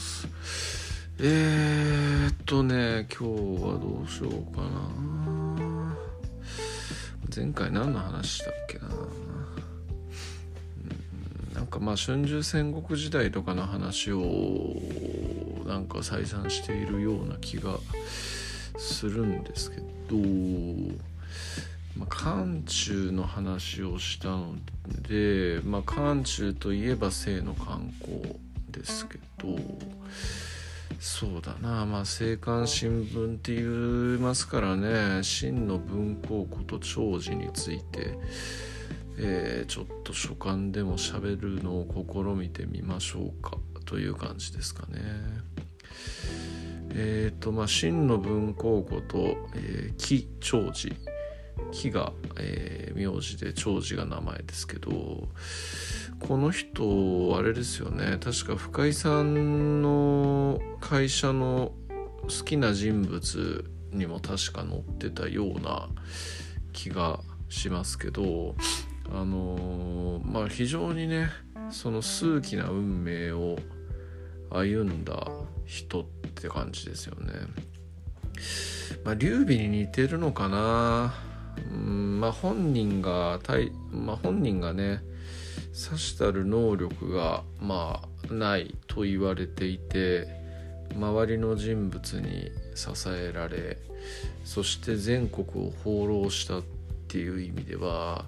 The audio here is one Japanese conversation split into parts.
ます。えー、っとね今日はどうしようかな。前回何の話したっけな。なんかまあ春秋戦国時代とかの話をなんか再三しているような気がするんですけど、まあ、漢中の話をしたので、まあ、漢中といえば性の観光。ですけどそうだなまあ青函新聞って言いますからね真の文庫庫と長寿について、えー、ちょっと書簡でも喋るのを試みてみましょうかという感じですかね。えっ、ー、とまあ真の文庫庫と、えー、木長寿木が、えー、名字で長寿が名前ですけどこの人あれですよね確か深井さんの会社の好きな人物にも確か載ってたような気がしますけどあの、まあ非常にねその数奇な運命を歩んだ人って感じですよね。まあ劉備に似てるのかなうんまあ本人がまあ、本人がねさしたる能力がまあないと言われていて周りの人物に支えられそして全国を放浪したっていう意味では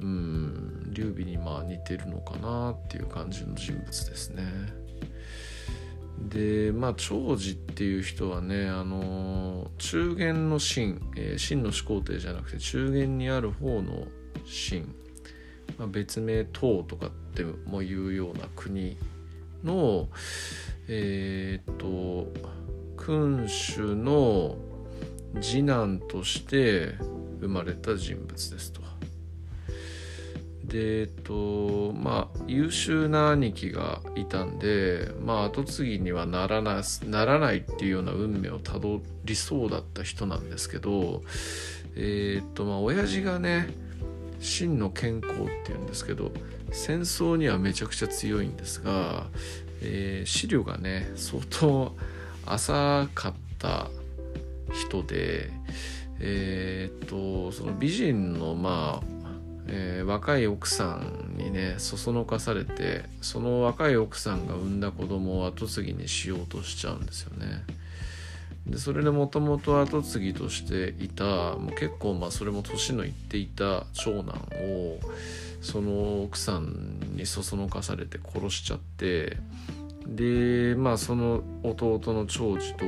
うん劉備にまあ似てるのかなっていう感じの人物ですね。でまあ長寿っていう人はねあの中元の秦、えー、秦の始皇帝じゃなくて中元にある方の秦まあ、別名唐とかっても言うような国のえっ、と君主の次男として生まれた人物ですと。でえっとまあ優秀な兄貴がいたんでまあ跡継ぎにはならなならないっていうような運命をたどりそうだった人なんですけどえっとまあ親父がね真の健康っていうんですけど戦争にはめちゃくちゃ強いんですが、えー、資料がね相当浅かった人でえー、っとその美人のまあ、えー、若い奥さんにねそそのかされてその若い奥さんが産んだ子供を後継ぎにしようとしちゃうんですよね。でそれでもともと跡継ぎとしていたもう結構まあそれも年のいっていた長男をその奥さんにそそのかされて殺しちゃってでまあその弟の長寿と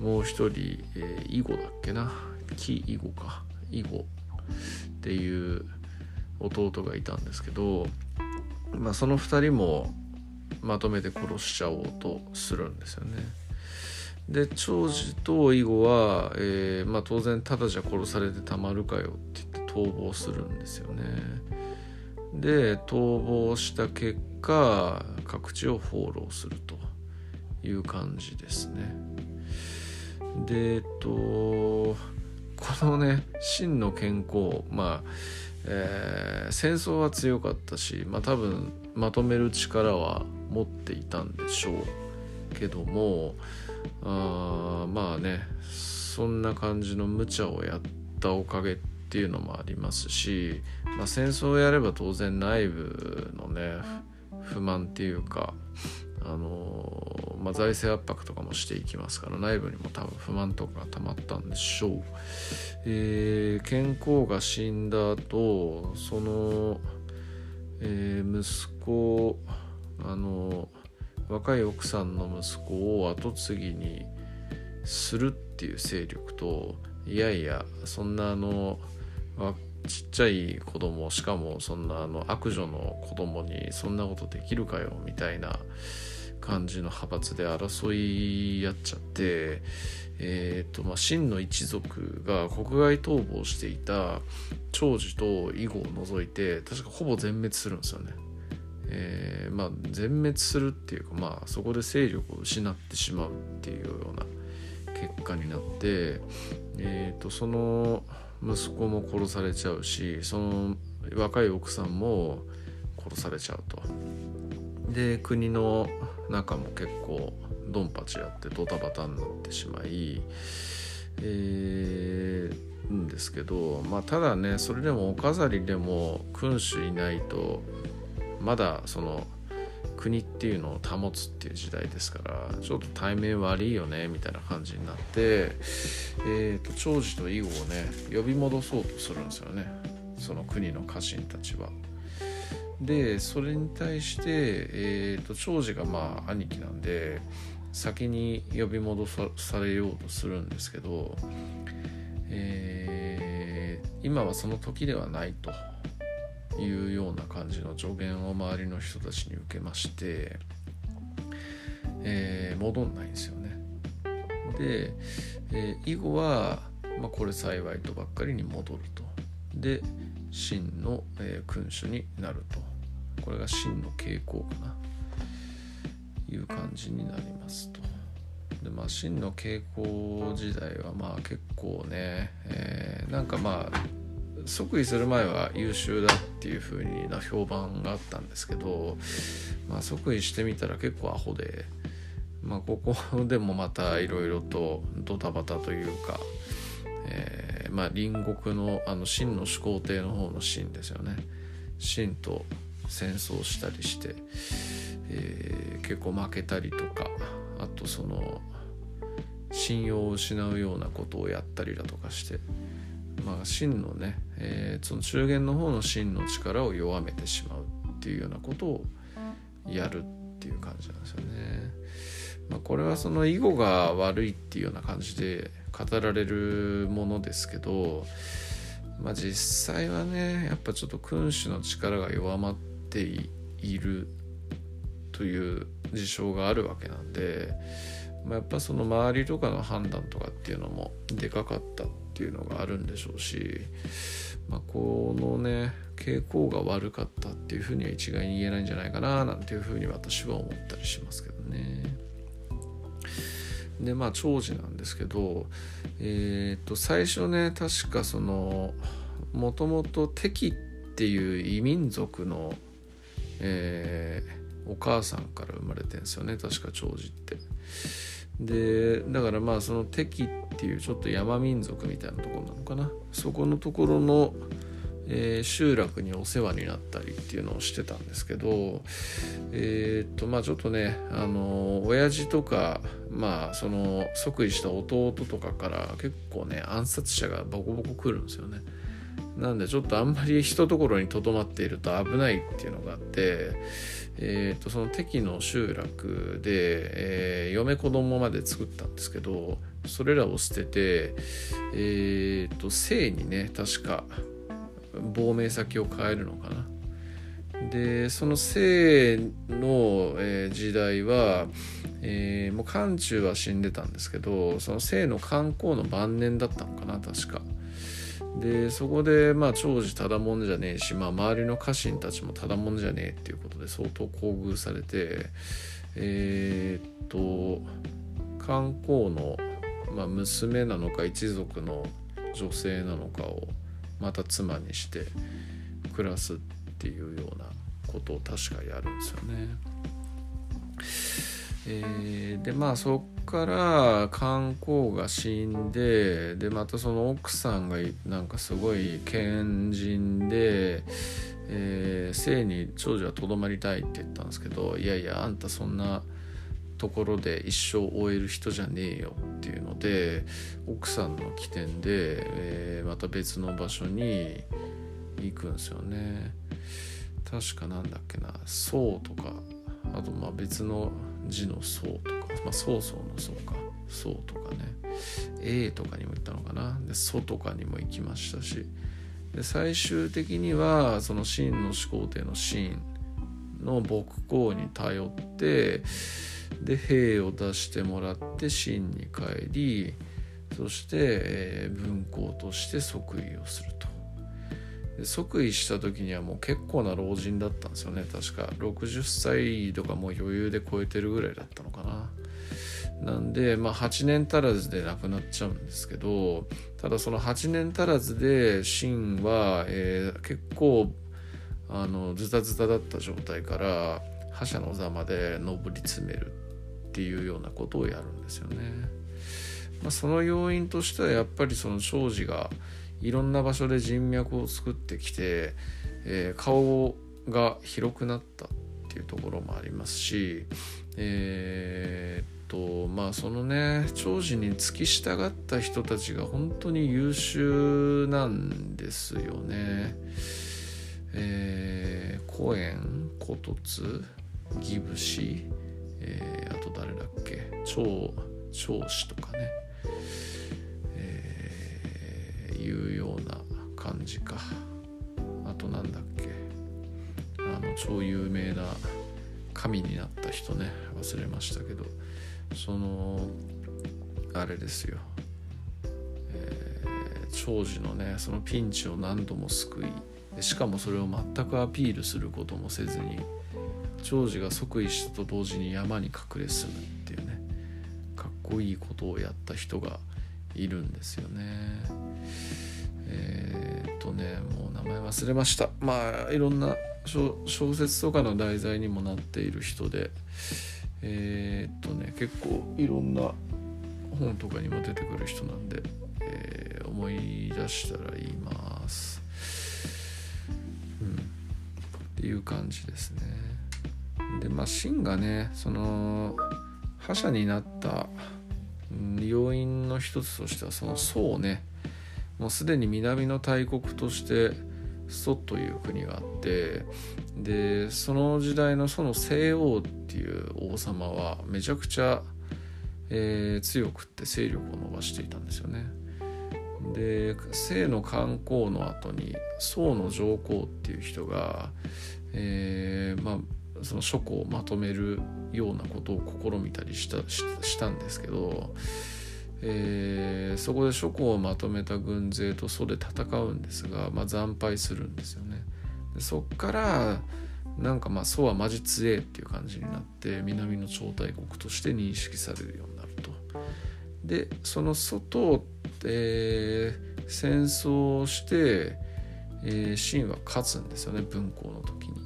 もう一人、えー、囲碁だっけな？木囲碁か。囲碁っていう弟がいたんですけど、まあ、その2人もまとめて殺しちゃおうとするんですよね。で長寿と囲碁は、えーまあ、当然ただじゃ殺されてたまるかよって言って逃亡するんですよね。で逃亡した結果各地を放浪するという感じですね。でえっとこのね真の健康まあ、えー、戦争は強かったし、まあ、多分まとめる力は持っていたんでしょうけどもあまあねそんな感じの無茶をやったおかげっていうのもありますし、まあ、戦争をやれば当然内部のね不満っていうかあのまあ、財政圧迫とかもしていきますから内部にも多分不満とかが溜まったんでしょう、えー、健康が死んだ後その、えー、息子あの若い奥さんの息子を後継ぎにするっていう勢力といやいやそんなあのちっちゃい子供しかもそんなあの悪女の子供にそんなことできるかよみたいな感じの派閥で争い合っちゃってえーとまあ、真の一族が国外逃亡していた長寿と囲碁を除いて確かほぼ全滅するんですよね。えー、まあ、全滅するっていうか、まあ、そこで勢力を失ってしまうっていうような結果になって、えーと、その息子も殺されちゃうしその若い奥さんも殺されちゃうと。で国の中も結構ドンパチやってドタバタになってしまい、えー、んですけど、まあ、ただねそれでもお飾りでも君主いないとまだその国っていうのを保つっていう時代ですからちょっと対面悪いよねみたいな感じになって、えーと、長寿と囲碁をね呼び戻そうとするんですよねその国の家臣たちは。でそれに対して、えーと、長寿がまあ兄貴なんで先に呼び戻されようとするんですけど、えー、今はその時ではないというような感じの助言を周りの人たちに受けまして、えー、戻んないんですよね。で、えー、以後は、まあ、これ幸いとばっかりに戻ると。で真の、えー、君主になると。これが真の傾向かな。いう感じになりますと。でまあ真の傾向時代はまあ結構ね、えー、なんかまあ即位する前は優秀だっていう風にな評判があったんですけど、まあ、即位してみたら結構アホで、まあ、ここでもまたいろいろとドタバタというか、えー、まあ、隣国のあの秦の始皇帝の方の秦ですよね。秦と戦争したりして、えー、結構負けたりとかあとその信用を失うようなことをやったりだとかしてまあ、真のね、えー、その中元の方の真の力を弱めてしまうっていうようなことをやるっていう感じなんですよね。まあ、これはその囲碁が悪いっていうような感じで語られるものですけど、まあ、実際はねやっぱちょっと君主の力が弱まっているという事象があるわけなんで、まあ、やっぱその周りとかの判断とかっていうのもでかかったていうのがあるんでしょうし、まあ、このね傾向が悪かったっていうふうには一概に言えないんじゃないかななんていうふうに私は思ったりしますけどね。でまあ長寿なんですけど、えー、と最初ね確かそのもともと敵っていう異民族の、えー、お母さんから生まれてんですよね確か長寿って。でだからまあその敵っていうちょっと山民族みたいなところなのかなそこのところの、えー、集落にお世話になったりっていうのをしてたんですけどえー、っとまあちょっとねあの親父とかまあその即位した弟とかから結構ね暗殺者がボコボコ来るんですよね。なんでちょっとあんまり一ところにとどまっていると危ないっていうのがあってえーと、その敵の集落で、えー、嫁子供まで作ったんですけどそれらを捨てて、えーと、姓にね確か亡命先を変えるのかな。でその姓の、えー、時代は、えー、もう漢中は死んでたんですけどその姓の観光の晩年だったのかな確か。でそこでまあ長寿ただもんじゃねえし、まあ、周りの家臣たちもただもんじゃねえっていうことで相当厚遇されてえー、っと観光の、まあ、娘なのか一族の女性なのかをまた妻にして暮らすっていうようなことを確かやるんですよね。えー、でまあそっから観光が死んででまたその奥さんがなんかすごい賢人で、えー、生に長女はとどまりたいって言ったんですけどいやいやあんたそんなところで一生終える人じゃねえよっていうので奥さんの起点で、えー、また別の場所に行くんですよね。確かなんだっけな「宋」とかあとまあ別の字の層とか、まあ、曹操の層か。層とかね。A とかにも行ったのかな。で祖とかにも行きましたし。で最終的にはその秦の始皇帝の秦の牧公に頼ってで兵を出してもらって秦に帰りそして、えー、文公として即位をすると。で即位した時にはもう結構な老人だったんですよね。確か。60歳とかもう余裕で超えてるぐらいだったのかな。なんでまあ8年足らずで亡くなっちゃうんですけどただその8年足らずで秦は、えー、結構あのズタズタだった状態から覇者の座まで上り詰めるっていうようなことをやるんですよね。まあ、その要因としてはやっぱりその長司がいろんな場所で人脈を作ってきて、えー、顔が広くなったっていうところもありますし、えー、っとまあそのね長寿に付き従った人たちが本当に優秀なんですよね。えー、コエン、コトツ、ギブシ、えー、あと誰だっけ長長子とかね、感じか。あとなんだっけ。あの超有名な神になった人ね。忘れましたけど。そのあれですよ、えー、長寿のねそのピンチを何度も救い。しかもそれを全くアピールすることもせずに長寿が即位したと同時に山に隠れ住むっていうね。かっこいいことをやった人がいるんですよね。え、とねもう名前忘れました。まあいろんな小説とかの題材にもなっている人でえー、っとね結構いろんな本とかにも出てくる人なんで、えー、思い出したら言います。うん。っていう感じですね。でまあ秦がねその覇者になった要因の一つとしてはその宋ね。もうすでに南の大国として蘇という国があってでその時代のその西王っていう王様はめちゃくちゃ、えー、強くって勢力を伸ばしていたんですよね。で清の観光の後に宋の上皇っていう人が、えー、まあその書庫をまとめるようなことを試みたりしたしたんですけど、えー、そこで書庫をまとめた軍勢と蘇で戦うんですが、まあ、惨敗するんですよね。でそっからなんかまあ蘇はマジ強えっていう感じになって南の超大国として認識されるようになると。でその蘇と、えー、戦争をして、えー、秦は勝つんですよね文公の時に。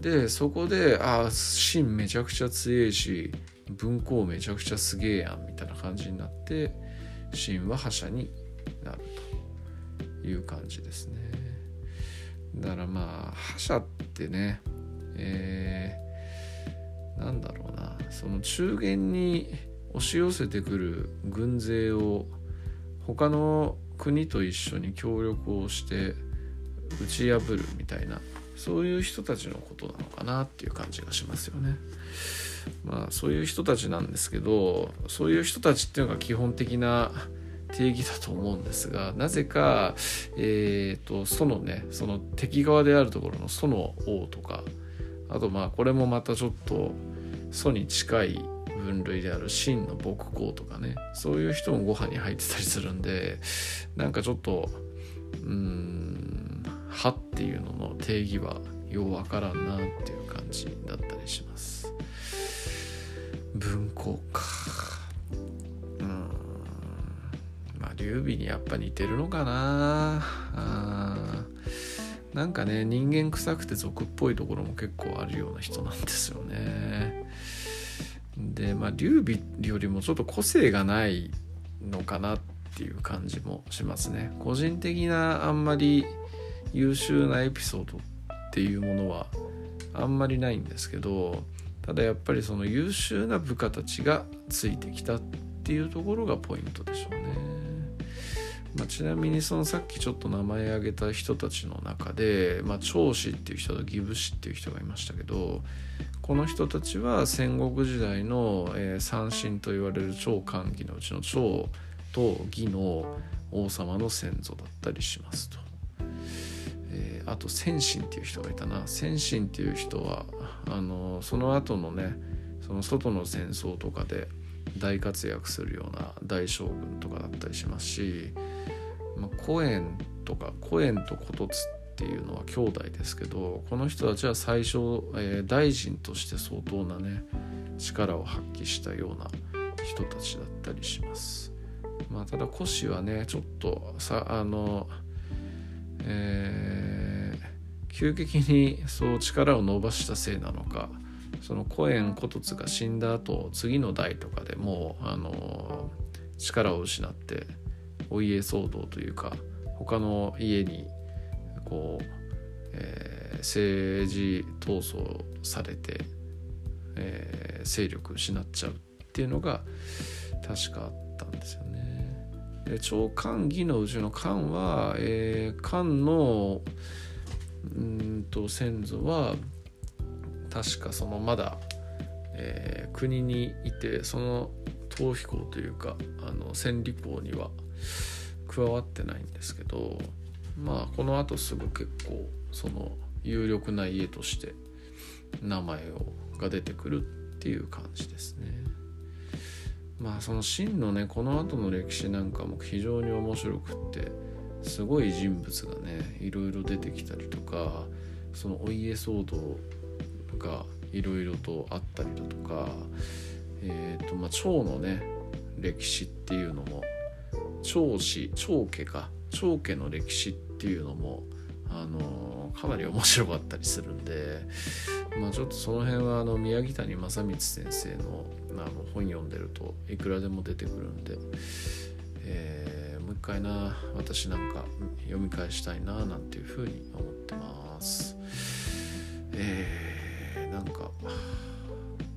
でそこでああ秦めちゃくちゃ強いし文庫めちゃくちゃすげえやんみたいな感じになって秦は覇者になるという感じですねだからまあ覇者ってねえー、なんだろうなその中原に押し寄せてくる軍勢を他の国と一緒に協力をして打ち破るみたいなそういう人たちのことなのかなっていう感じがしますよね。まあそういう人たちなんですけどそういう人たちっていうのが基本的な 定義だと思うんですがなぜか、えーと、そのねその敵側であるところのその王とかあとまあこれもまたちょっと祖に近い分類である真の牧公とかねそういう人もご飯に入ってたりするんでなんかちょっとうん歯っていうのの定義はようわからんなっていう感じだったりします。文庫か。うん。まあ劉備にやっぱ似てるのかな。あなんかね人間臭くて俗っぽいところも結構あるような人なんですよね。でまあ劉備よりもちょっと個性がないのかなっていう感じもしますね。個人的なあんまり優秀なエピソードっていうものはあんまりないんですけどただやっぱりその優秀な部下たちがついてきたっていうところがポイントでしょうね。まあ、ちなみにそのさっきちょっと名前挙げた人たちの中で、まあ、長子っていう人と義武士っていう人がいましたけどこの人たちは戦国時代の、えー、三神と言われる超歓喜のうちの長と義の王様の先祖だったりしますと。あと先神っていう人がいたな先神っていう人はあのその後のねその外の戦争とかで大活躍するような大将軍とかだったりしますし、まあ、コエンとかコエンとコトツっていうのは兄弟ですけどこの人たちは最初、えー、大臣として相当なね力を発揮したような人たちだったりします。まあ、ただ古紙はねちょっとさあの、えー急激にそう力を伸ばしたせいなのかそのコエンコトツが死んだ後次の代とかでもうあの力を失ってお家騒動というか他の家にこう、えー、政治闘争されて、えー、勢力失っちゃうっていうのが確かあったんですよね。で長官義のうちの官は、えー、官のうんと先祖は確かそのまだ、えー、国にいてその逃避行というかあの千里行には加わってないんですけどまあこのあとすぐ結構その有力な家として名前をが出てくるっていう感じですね。まあその真のねこの後の歴史なんかも非常に面白くってすごい人物がねいろいろ出てきたりとかそのお家騒動がいろいろとあったりだとかえっ、ー、とまあ趙のね歴史っていうのも趙氏趙家か趙家の歴史っていうのもあのかなり面白かったりするんで、まあ、ちょっとその辺はあの宮城谷正光先生のあの本読んでるといくらでも出てくるんで、えー、もう一回な私なんか読み返したいななんていうふうに思ってます。えー、なんか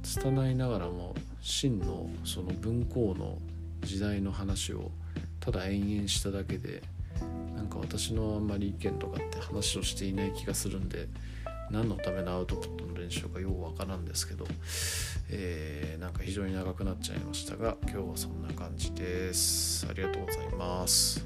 拙いながらも真のその文庫の時代の話をただ延々しただけでなんか私のあんまり意見とかって話をしていない気がするんで何のためのアウトプットの練習かようわからんですけど、えー、なんか非常に長くなっちゃいましたが今日はそんな感じです。ありがとうございます。